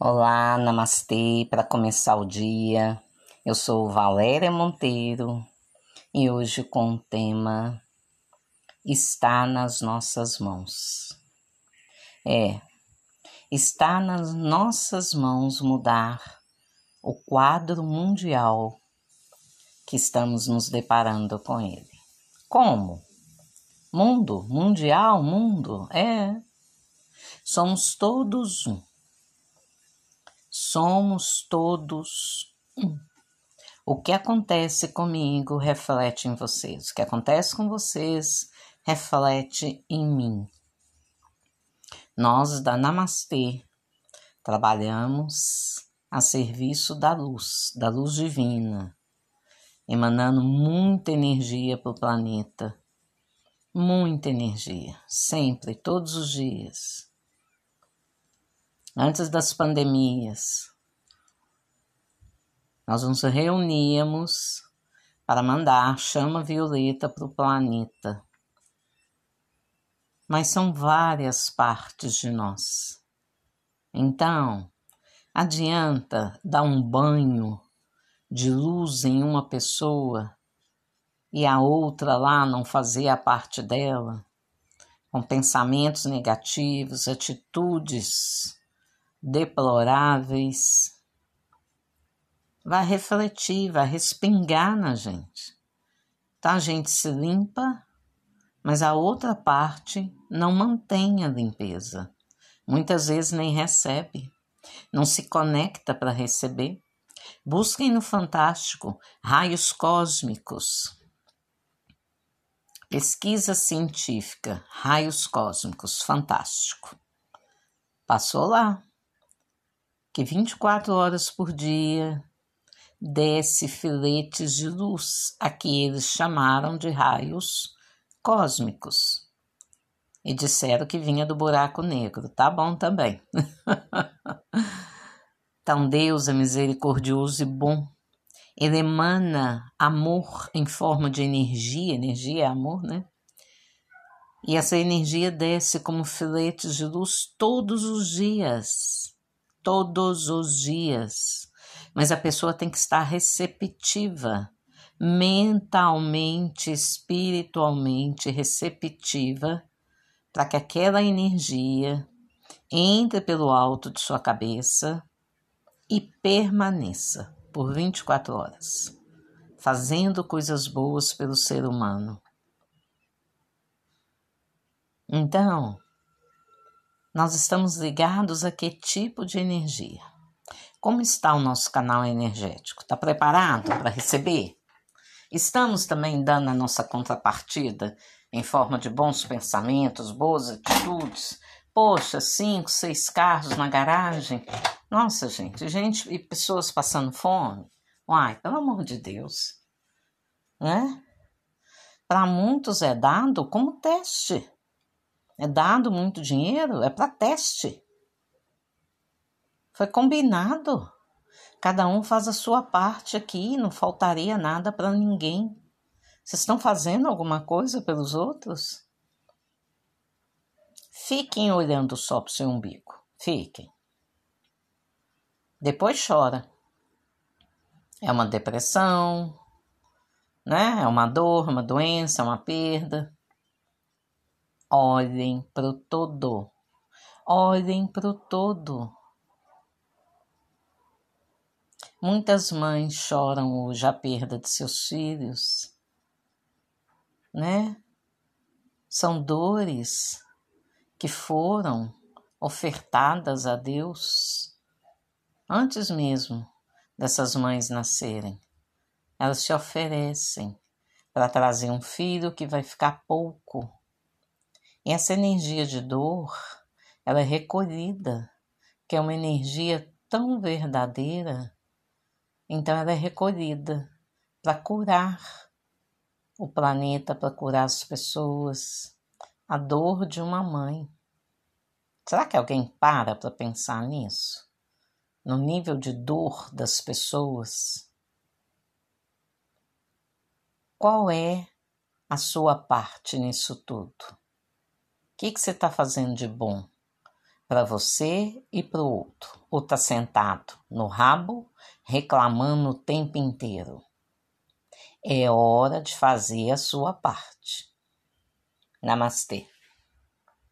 Olá, namastê, para começar o dia. Eu sou Valéria Monteiro e hoje com o tema Está nas nossas mãos. É, está nas nossas mãos mudar o quadro mundial que estamos nos deparando com ele. Como? Mundo, mundial, mundo, é. Somos todos um Somos todos um. O que acontece comigo reflete em vocês. O que acontece com vocês reflete em mim. Nós da Namastê trabalhamos a serviço da luz, da luz divina, emanando muita energia para o planeta. Muita energia, sempre, todos os dias antes das pandemias, nós nos reuníamos para mandar chama violeta para o planeta. Mas são várias partes de nós. Então, adianta dar um banho de luz em uma pessoa e a outra lá não fazer a parte dela, com pensamentos negativos, atitudes deploráveis, vai refletir, vai respingar na gente. Tá? A gente se limpa, mas a outra parte não mantém a limpeza. Muitas vezes nem recebe, não se conecta para receber. Busquem no Fantástico raios cósmicos. Pesquisa científica, raios cósmicos, fantástico. Passou lá que 24 horas por dia desce filetes de luz, a que eles chamaram de raios cósmicos. E disseram que vinha do buraco negro. Tá bom também. então, Deus é misericordioso e bom. Ele emana amor em forma de energia. Energia é amor, né? E essa energia desce como filetes de luz todos os dias todos os dias. Mas a pessoa tem que estar receptiva, mentalmente, espiritualmente receptiva, para que aquela energia entre pelo alto de sua cabeça e permaneça por 24 horas, fazendo coisas boas pelo ser humano. Então, nós estamos ligados a que tipo de energia? Como está o nosso canal energético? Está preparado para receber? Estamos também dando a nossa contrapartida em forma de bons pensamentos, boas atitudes. Poxa, cinco, seis carros na garagem. Nossa, gente, gente e pessoas passando fome. Uai, pelo amor de Deus. Né? Para muitos é dado como teste é dado muito dinheiro, é para teste. Foi combinado. Cada um faz a sua parte aqui, não faltaria nada para ninguém. Vocês estão fazendo alguma coisa pelos outros? Fiquem olhando só para o seu umbigo. Fiquem. Depois chora. É uma depressão, né? É uma dor, uma doença, uma perda. Olhem para o todo. Olhem para o todo. Muitas mães choram hoje a perda de seus filhos, né? São dores que foram ofertadas a Deus antes mesmo dessas mães nascerem. Elas se oferecem para trazer um filho que vai ficar pouco essa energia de dor, ela é recolhida, que é uma energia tão verdadeira, então ela é recolhida para curar o planeta, para curar as pessoas, a dor de uma mãe. Será que alguém para para pensar nisso? No nível de dor das pessoas? Qual é a sua parte nisso tudo? Que, que você está fazendo de bom? para você e para o outro, ou está sentado no rabo reclamando o tempo inteiro. É hora de fazer a sua parte. Namastê.